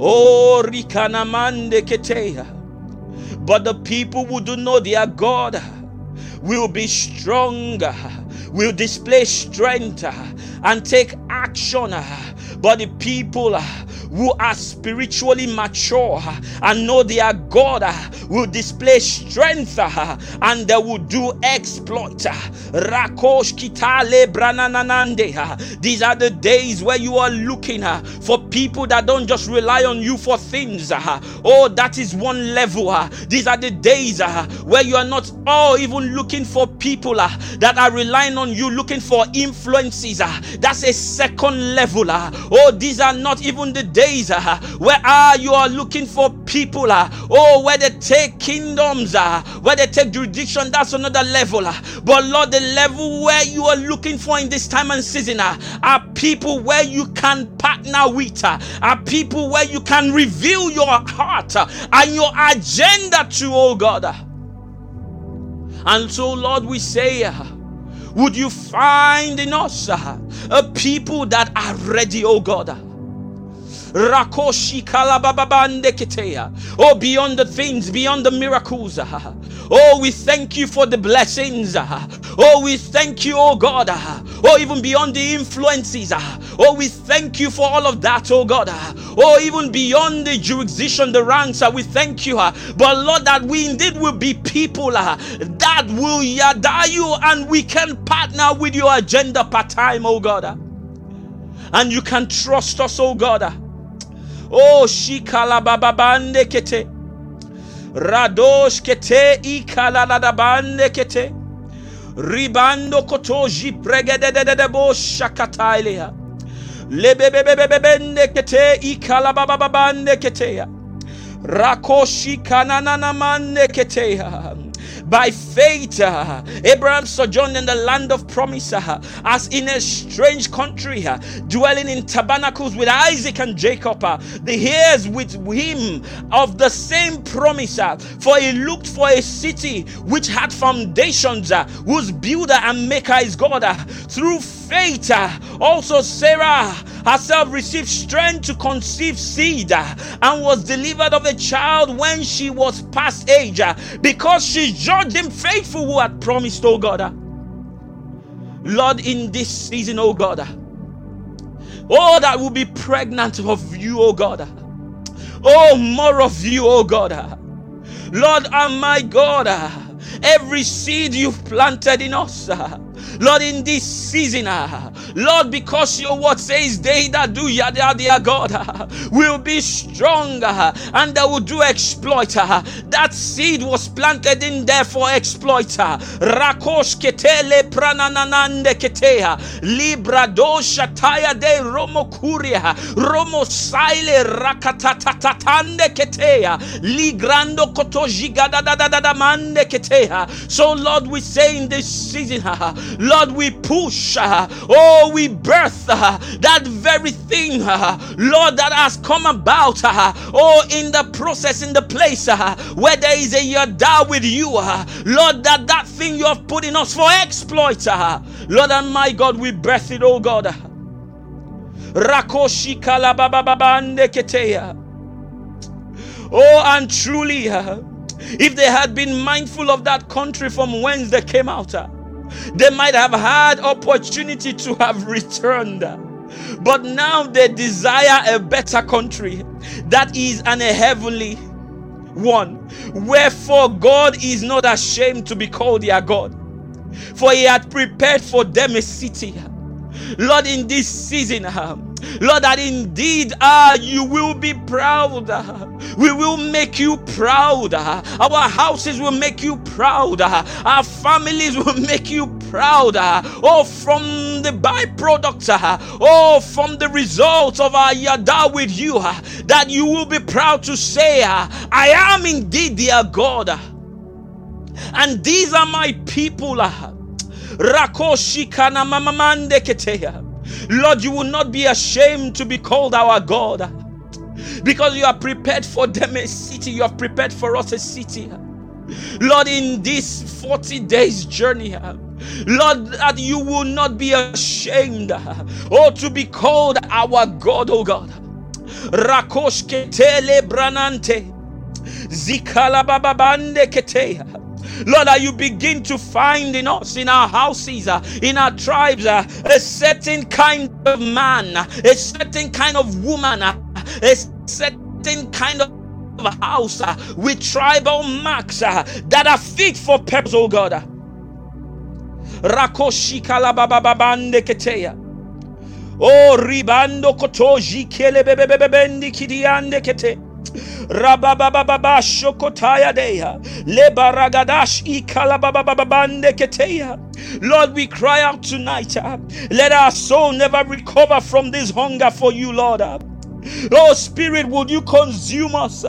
Oh, Rikanamande Ketea. But the people who do know their God will be stronger, will display strength and take action. Uh, but the people uh, who are spiritually mature uh, and know their God will display strength and they will do exploit. Rakosh kitale. These are the days where you are looking for people that don't just rely on you for things. Oh, that is one level. These are the days where you are not oh even looking for people that are relying on you, looking for influences. That's a second level. Ah. Oh, these are not even the days uh, where uh, you are looking for people, uh, oh, where they take kingdoms, where they take jurisdiction, that's another level. But Lord, the level where you are looking for in this time and season are people where you can partner with, are people where you can reveal your heart and your agenda to, oh God. And so, Lord, we say, would you find in us uh, a people that are ready, oh God? Rakoshi kalabababande ketea. Oh, beyond the things, beyond the miracles. Ah. Oh, we thank you for the blessings. Ah. Oh, we thank you, oh God. Ah. Oh, even beyond the influences. Oh, we thank you for all of that, oh God. Oh, even beyond the jurisdiction, the ranks. We thank you. But Lord, that we indeed will be people that will yada you and we can partner with your agenda part time, oh God. And you can trust us, oh God. Oh, shikala bababande kete. Radosh kete ikaladabande kete. Ribando kotoji pregedededebo shakatailea. Lebebebebebende kete ikalabababande ketea. Rakoshi kanananamande ketea. By faith, uh, Abraham sojourned in the land of promise uh, as in a strange country, uh, dwelling in tabernacles with Isaac and Jacob, uh, the heirs with him of the same promise. Uh, for he looked for a city which had foundations, uh, whose builder and maker is God. through faith, also Sarah herself received strength to conceive seed and was delivered of a child when she was past age because she him faithful who had promised, oh God. Lord, in this season, oh God, oh, that will be pregnant of you, oh God. Oh, more of you, oh God. Lord, and my God, every seed you've planted in us. Lord, in this season, uh, Lord, because your word says they that do yada their God uh, will be stronger uh, ah, and they will do exploit. That seed was planted in there for exploit. Rakosh ketele prananande ketea libra dosha taya de romo kuria romo saile rakatatatande ketea ligrando kotojigada da da da da mande ketea. So Lord, we say in this season, Lord, we push, uh, oh, we birth uh, that very thing, uh, Lord, that has come about, oh, in the process, in the place where there is a yada with you, Lord, that that thing you have put in us for exploit, Lord, and my God, we birth it, oh God. Rakoshi. Oh, and truly, if they had been mindful of that country from whence they came out, they might have had opportunity to have returned. But now they desire a better country that is an a heavenly one. Wherefore God is not ashamed to be called their God, for he had prepared for them a city. Lord, in this season, Lord, that indeed uh, you will be proud. we will make you proud. our houses will make you proud. our families will make you proud. oh, from the byproducts, oh, from the results of our yada with you, that you will be proud to say, I am indeed their God. And these are my people. Rakoshikana mamamande keteya. Lord, you will not be ashamed to be called our God because you have prepared for them a city. You have prepared for us a city. Lord, in this 40 days journey, Lord, that you will not be ashamed or to be called our God, oh God. Rakosh ketele branante. Zikala bababande keteya. Lord, that you begin to find in us, in our houses, uh, in our tribes, uh, a certain kind of man, a certain kind of woman, uh, a certain kind of house with tribal marks that are fit for purpose, oh God. Oh, ribando kotoji kele bebebebendi kidiande kete. Lord, we cry out tonight. Uh, let our soul never recover from this hunger for you, Lord. Uh. Oh, Spirit, would you consume us?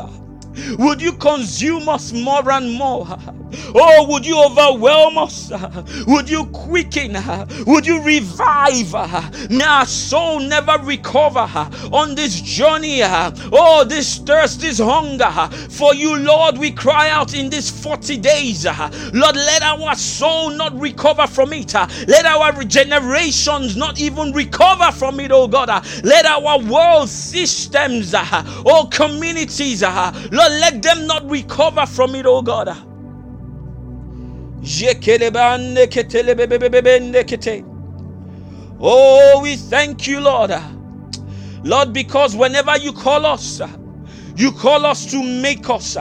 Would you consume us more and more? Oh, would you overwhelm us? Would you quicken? Would you revive? May our soul never recover on this journey. Oh, this thirst, this hunger for you, Lord. We cry out in these 40 days. Lord, let our soul not recover from it. Let our generations not even recover from it, oh God. Let our world systems, oh communities, Lord, let them not recover from it, oh God. Oh, we thank you, Lord. Lord, because whenever you call us, you call us to make us.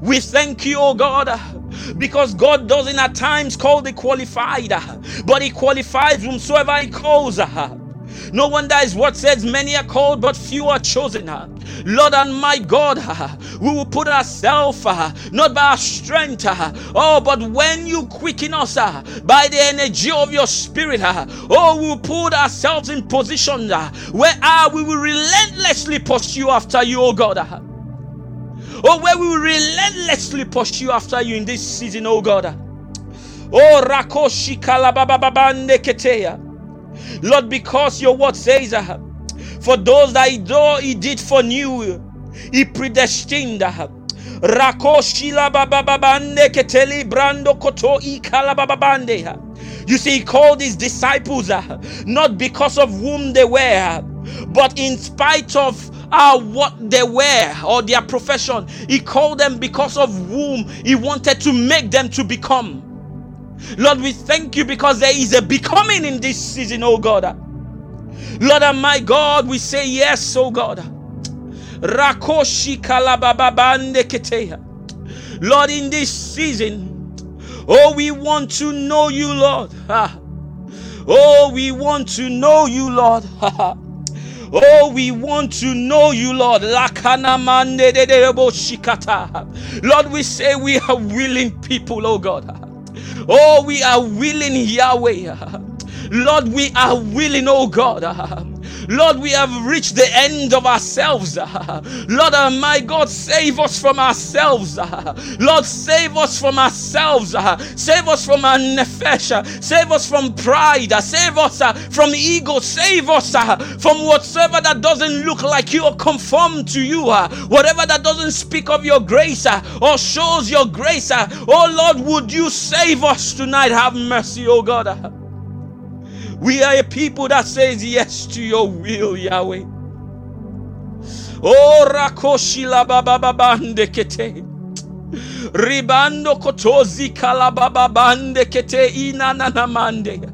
We thank you, oh God, because God doesn't at times call the qualified, but He qualifies whomsoever He calls. No wonder is what says, Many are called, but few are chosen. Lord and my God, we will put ourselves not by our strength, oh, but when you quicken us by the energy of your spirit, oh, we will put ourselves in position where ah, we will relentlessly pursue after you, oh God. Oh, where we will relentlessly pursue after you in this season, oh God. Oh, Rakoshi Kalabababande Keteya. Lord, because your word says, uh, for those that he, do, he did for you, he predestined. Uh, Rakoshila. Uh. You see, he called his disciples uh, not because of whom they were, but in spite of uh, what they were or their profession. He called them because of whom he wanted to make them to become. Lord, we thank you because there is a becoming in this season, oh God. Lord and my God, we say yes, oh God. Rakoshi kalabababande. Lord, in this season, oh, we want to know you, Lord. Oh, we want to know you, Lord. Oh, we want to know you, Lord. Lord, we say we are willing people, oh God. Oh, we are willing, Yahweh. Lord, we are willing, oh God. Lord, we have reached the end of ourselves. Lord, uh, my God, save us from ourselves. Lord, save us from ourselves. Save us from our nefesh. Save us from pride. Save us uh, from ego. Save us uh, from whatsoever that doesn't look like you or conform to you. Whatever that doesn't speak of your grace or shows your grace. Oh Lord, would you save us tonight? Have mercy, oh God. We are a people that says yes to your will, Yahweh. Oh, Rakoshila Bababande Kete. Ribando kotozi kalabababande kete inananamande.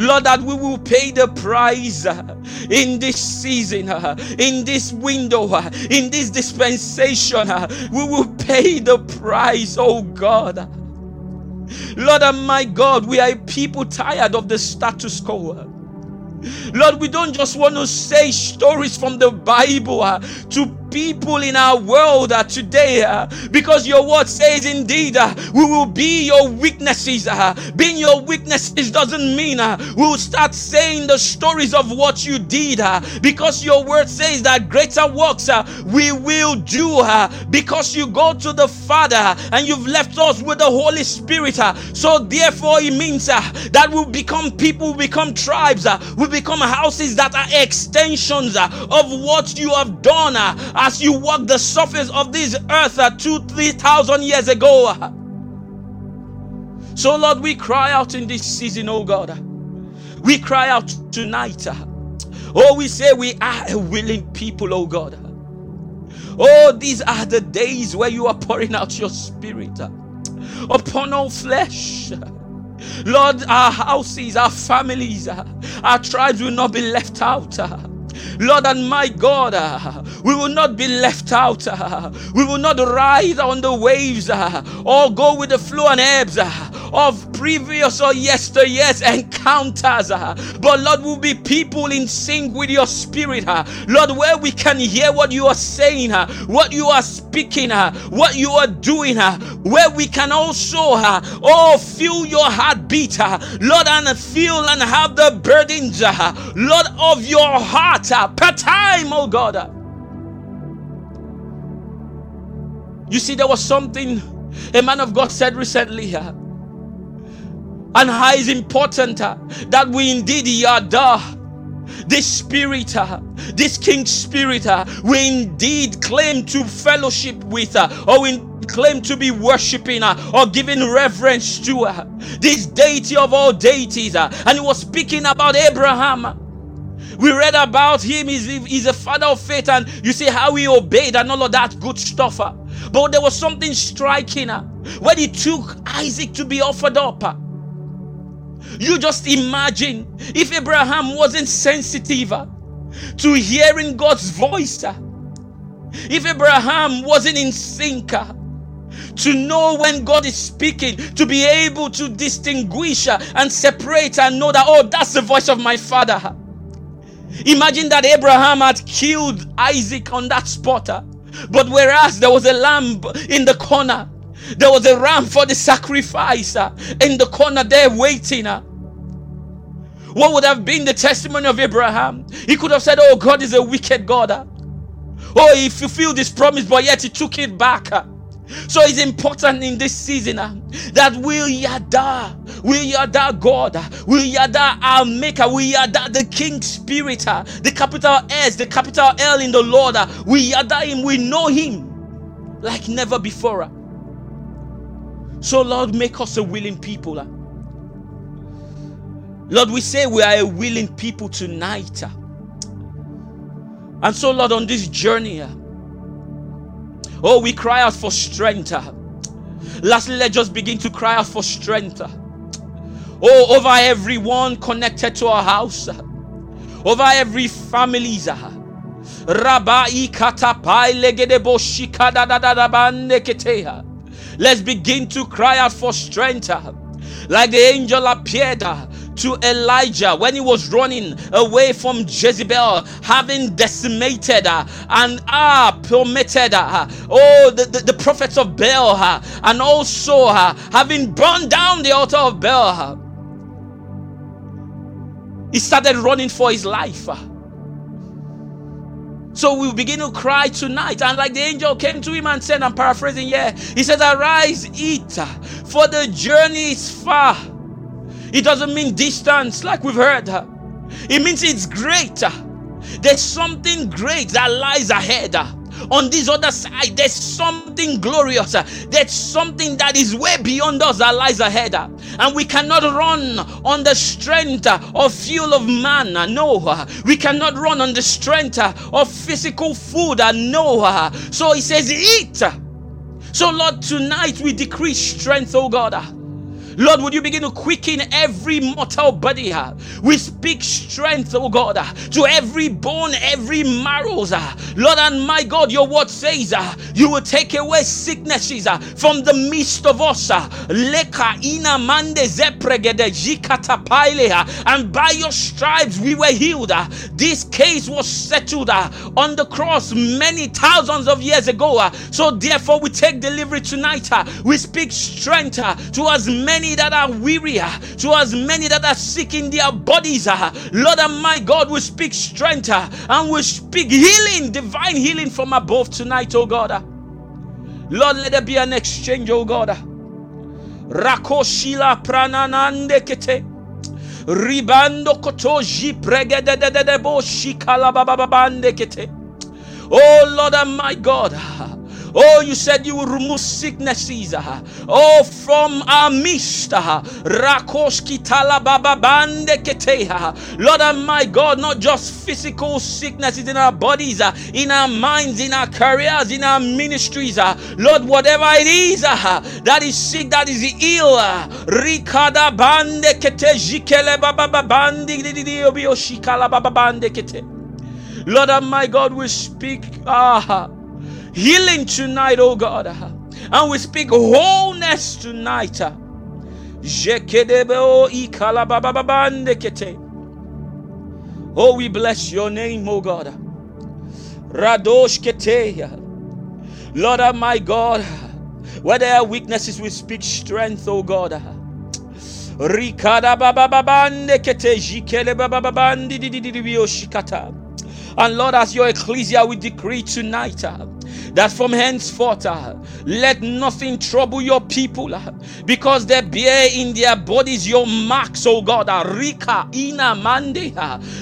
Lord, that we will pay the price uh, in this season, uh, in this window, uh, in this dispensation. We will pay the price, oh God. Lord and my God, we are people tired of the status quo. Lord, we don't just want to say stories from the Bible uh, to people in our world uh, today uh, because your word says indeed uh, we will be your witnesses. Uh, being your witnesses doesn't mean uh, we will start saying the stories of what you did uh, because your word says that greater works we will do because you go to the Father and you've left us with the Holy Spirit. so therefore it means that we'll become people, we become tribes, we become houses that are extensions of what you have done as you walk the surface of this earth uh, two, three thousand years ago. Uh. So, Lord, we cry out in this season, oh God. We cry out tonight. Uh. Oh, we say we are a willing people, oh God. Oh, these are the days where you are pouring out your spirit uh, upon all flesh. Lord, our houses, our families, our tribes will not be left out. Lord and my God, uh, we will not be left out. Uh, we will not ride on the waves uh, or go with the flow and ebbs of previous or yesteryear's encounters. Uh, but Lord, we'll be people in sync with your spirit. Uh. Lord, where we can hear what you are saying, uh, what you are speaking, what you are doing, where we can also, oh, feel your heartbeat, Lord, and feel and have the burdens, Lord, of your heart per time, oh God. You see, there was something a man of God said recently. Uh, and how is important uh, that we indeed yada this spirit, uh, this king spirit, uh, we indeed claim to fellowship with, or we claim to be worshiping uh, or giving reverence to uh, this deity of all deities. Uh, and he was speaking about Abraham. We read about him. He's, he's a father of faith, and you see how he obeyed and all of that good stuff. Uh. But there was something striking uh, when he took Isaac to be offered up. You just imagine if Abraham wasn't sensitive uh, to hearing God's voice. Uh. If Abraham wasn't in sync uh, to know when God is speaking, to be able to distinguish and separate and know that, oh, that's the voice of my father. Imagine that Abraham had killed Isaac on that spot. But whereas there was a lamb in the corner, there was a ram for the sacrifice uh, in the corner there waiting. Uh. What would have been the testimony of Abraham? He could have said, Oh, God is a wicked God. Oh, he fulfilled this promise, but yet he took it back. So it's important in this season uh, that we yada, we yada God, we yada our Maker, we yada the King Spirit, uh, the capital S, the capital L in the Lord. Uh, we yada Him, we know Him like never before. So, Lord, make us a willing people. Uh. Lord, we say we are a willing people tonight. Uh. And so, Lord, on this journey, uh, Oh, we cry out for strength. Lastly, let's just begin to cry out for strength. Oh, over everyone connected to our house, over every family. Rabai katapai legedebo shikada da da da. Let's begin to cry out for strength. Like the angel appeared to Elijah when he was running away from Jezebel, having decimated uh, and ah, permitted uh, oh the, the, the, prophets of Baal and also having burned down the altar of Baal. He started running for his life. So we begin to cry tonight. And like the angel came to him and said, I'm paraphrasing, yeah. He said, Arise, eat, for the journey is far it doesn't mean distance like we've heard. It means it's greater. There's something great that lies ahead. On this other side, there's something glorious. There's something that is way beyond us that lies ahead. And we cannot run on the strength of fuel of man. No, we cannot run on the strength of physical food. No. So he says, Eat So, Lord, tonight we decrease strength, oh God. Lord, would you begin to quicken every mortal body? Ah? We speak strength, oh God, ah, to every bone, every marrow. Ah. Lord and my God, your word says you will take away sicknesses from the midst of us. Leka ina mande and by your stripes we were healed. This case was settled on the cross many thousands of years ago. So therefore we take delivery tonight. We speak strength to as many many that are weary, uh, to as many that are sick in their bodies. Uh, Lord and my God, we speak strength uh, and we speak healing, divine healing from above tonight, oh God. Lord, let there be an exchange, oh God. Rakoshila prananande kete. Ribando kotoji pregedededebo shikala bababande kete. Oh Lord and my God. Oh, you said you will remove sicknesses. Oh, from our midst. Rakoski talabababande keteha. Lord and my God, not just physical sicknesses in our bodies, in our minds, in our careers, in our ministries. Lord, whatever it is that is sick, that is ill. Rikada bande kete jikele babababandi shikala bababande kete. Lord and my God, we speak. Ah, healing tonight, oh God. And we speak wholeness tonight. Oh, we bless your name, oh God. Radosh Keteya. Lord of my God, where there are weaknesses, we speak strength, oh God. Rikada kete jikele di di di di. And Lord, as your ecclesia, we decree tonight that from henceforth, uh, let nothing trouble your people uh, because they bear in their bodies your marks, oh God. Uh, Rika, Ina, Mande.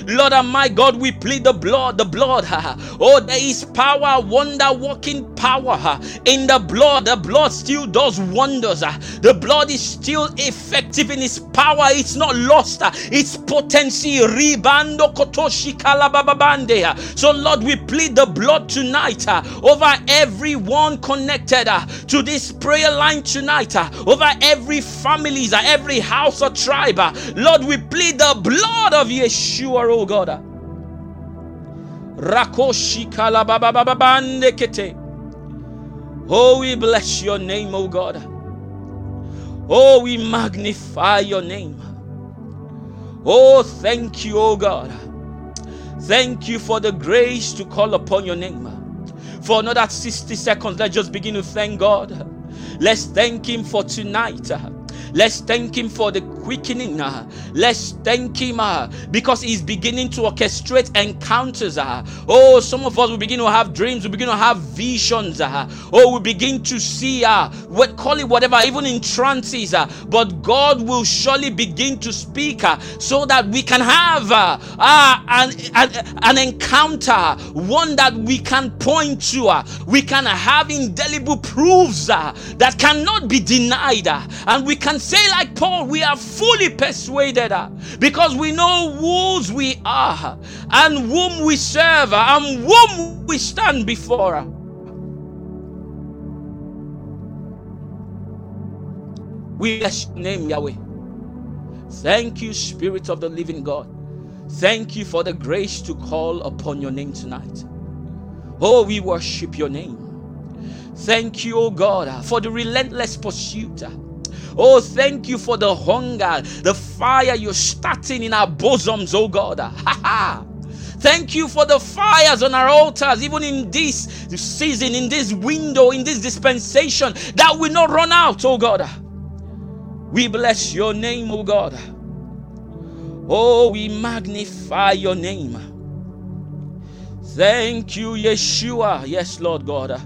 Lord, and my God, we plead the blood, the blood. Uh, oh, there is power, wonder working power uh, in the blood. The blood still does wonders. Uh, the blood is still effective in its power, it's not lost, uh, its potency. Ribando Kotoshi Kalababande. So, Lord, we plead the blood tonight uh, over everyone connected uh, to this prayer line tonight, uh, over every families, uh, every house or tribe. Uh. Lord, we plead the blood of Yeshua, oh God. Kalababababandekete. Oh, we bless your name, oh God. Oh, we magnify your name. Oh, thank you, oh God. Thank you for the grace to call upon your name. For another 60 seconds, let's just begin to thank God. Let's thank Him for tonight. Let's thank Him for the quickening. Uh, let's thank Him uh, because He's beginning to orchestrate encounters. Uh. Oh, some of us will begin to have dreams, we begin to have visions. Oh, we begin to see, what, call it whatever, even in trances. But God will surely begin to speak so that we can have an, an, an encounter, one that we can point to. We can have indelible proofs that cannot be denied. And we can say, like Paul, we are fully persuaded uh, because we know whose we are and whom we serve uh, and whom we stand before. Uh. We bless your name, Yahweh. Thank you, Spirit of the living God. Thank you for the grace to call upon your name tonight. Oh, we worship your name. Thank you, oh God, for the relentless pursuit Oh, thank you for the hunger, the fire you're starting in our bosoms, oh God. Ha ha. Thank you for the fires on our altars, even in this season, in this window, in this dispensation, that will not run out, oh God. We bless your name, oh God. Oh, we magnify your name. Thank you, Yeshua. Yes, Lord God.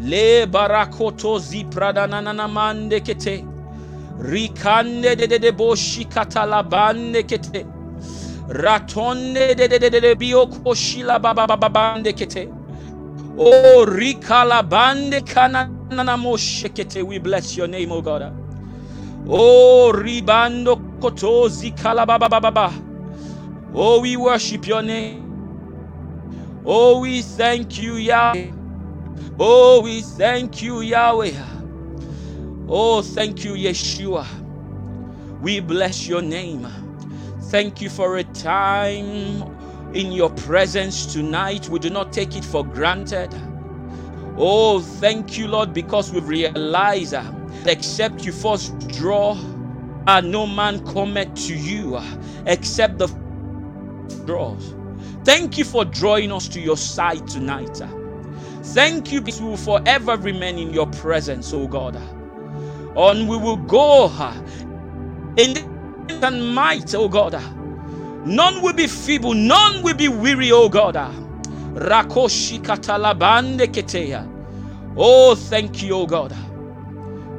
Le barakoto ziprada nanana mande kete. Rikande de de de boshi katalabande kete. Ratonde de de de de bioko shila baba baba bande kete. Rikala bande kanana moshe kete. We bless your name, O God. Oh, ribando kotozi kalababa baba. Oh, we worship your name. Oh, we thank you, Yahweh. Oh, we thank you, Yahweh. Oh, thank you, Yeshua. We bless your name. Thank you for a time in your presence tonight. We do not take it for granted. Oh, thank you, Lord, because we've realized uh, except you first draw, uh, no man cometh to you uh, except the draws. Thank you for drawing us to your side tonight. Thank you because we will forever remain in your presence, oh God. On we will go in and might, oh God. None will be feeble, none will be weary, oh God. Rakoshi katalabande. Oh, thank you, oh God.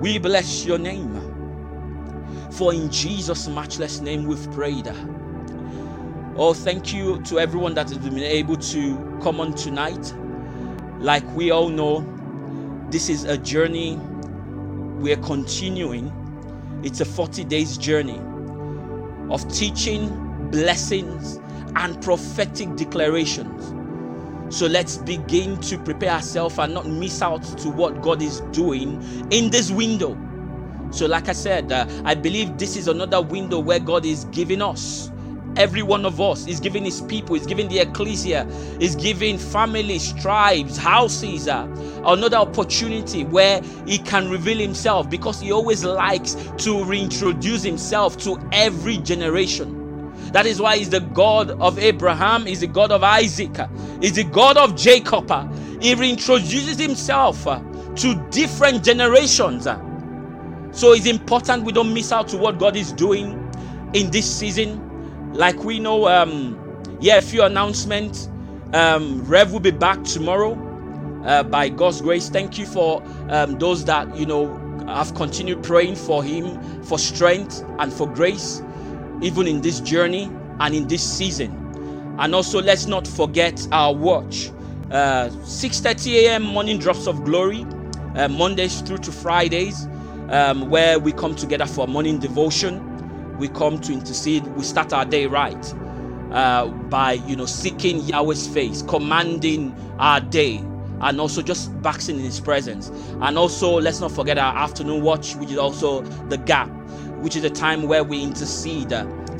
We bless your name. For in Jesus' matchless name we've prayed. Oh, thank you to everyone that has been able to come on tonight. Like we all know, this is a journey we're continuing. It's a 40 days journey of teaching, blessings, and prophetic declarations. So let's begin to prepare ourselves and not miss out to what God is doing in this window. So, like I said, uh, I believe this is another window where God is giving us every one of us. He's giving his people, he's giving the ecclesia, he's giving families, tribes, houses uh, another opportunity where he can reveal himself because he always likes to reintroduce himself to every generation. That is why he's the God of Abraham, he's the God of Isaac, he's the God of Jacob. He reintroduces himself uh, to different generations. So it's important we don't miss out to what God is doing in this season like we know, um, yeah, a few announcements. Um, Rev will be back tomorrow uh, by God's grace. Thank you for um, those that you know have continued praying for him for strength and for grace, even in this journey and in this season. And also, let's not forget our watch. Uh, 6:30 a.m. morning drops of glory, uh, Mondays through to Fridays, um, where we come together for morning devotion we come to intercede. We start our day right uh, by you know seeking Yahweh's face, commanding our day, and also just basking in His presence. And also, let's not forget our afternoon watch, which is also the gap, which is a time where we intercede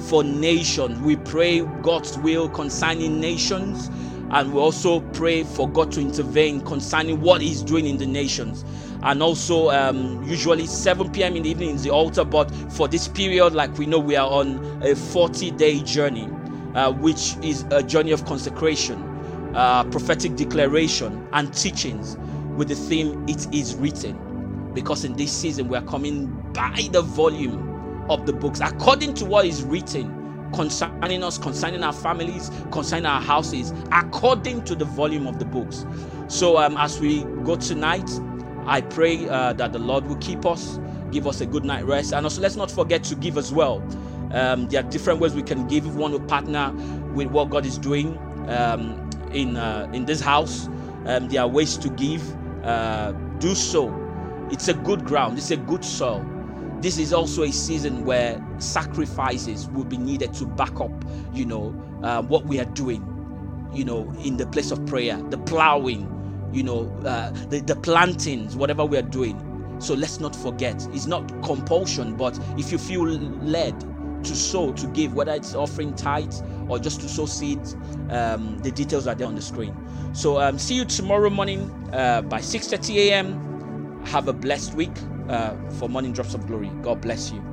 for nations. We pray God's will concerning nations, and we also pray for God to intervene concerning what He's doing in the nations and also um, usually 7 p.m. in the evening is the altar. But for this period, like we know, we are on a 40 day journey, uh, which is a journey of consecration, uh, prophetic declaration, and teachings with the theme It is written. Because in this season, we are coming by the volume of the books according to what is written concerning us, concerning our families, concerning our houses, according to the volume of the books. So, um, as we go tonight, I pray uh, that the Lord will keep us, give us a good night rest, and also let's not forget to give as well. Um, there are different ways we can give if we want to partner with what God is doing um, in uh, in this house. Um, there are ways to give. Uh, do so. It's a good ground. It's a good soil. This is also a season where sacrifices will be needed to back up, you know, uh, what we are doing, you know, in the place of prayer, the plowing, you know, uh, the, the plantings, whatever we are doing. So let's not forget, it's not compulsion, but if you feel led to sow, to give, whether it's offering tithes or just to sow seeds, um, the details are there on the screen. So um, see you tomorrow morning uh, by 6:30 a.m. Have a blessed week uh, for Morning Drops of Glory. God bless you.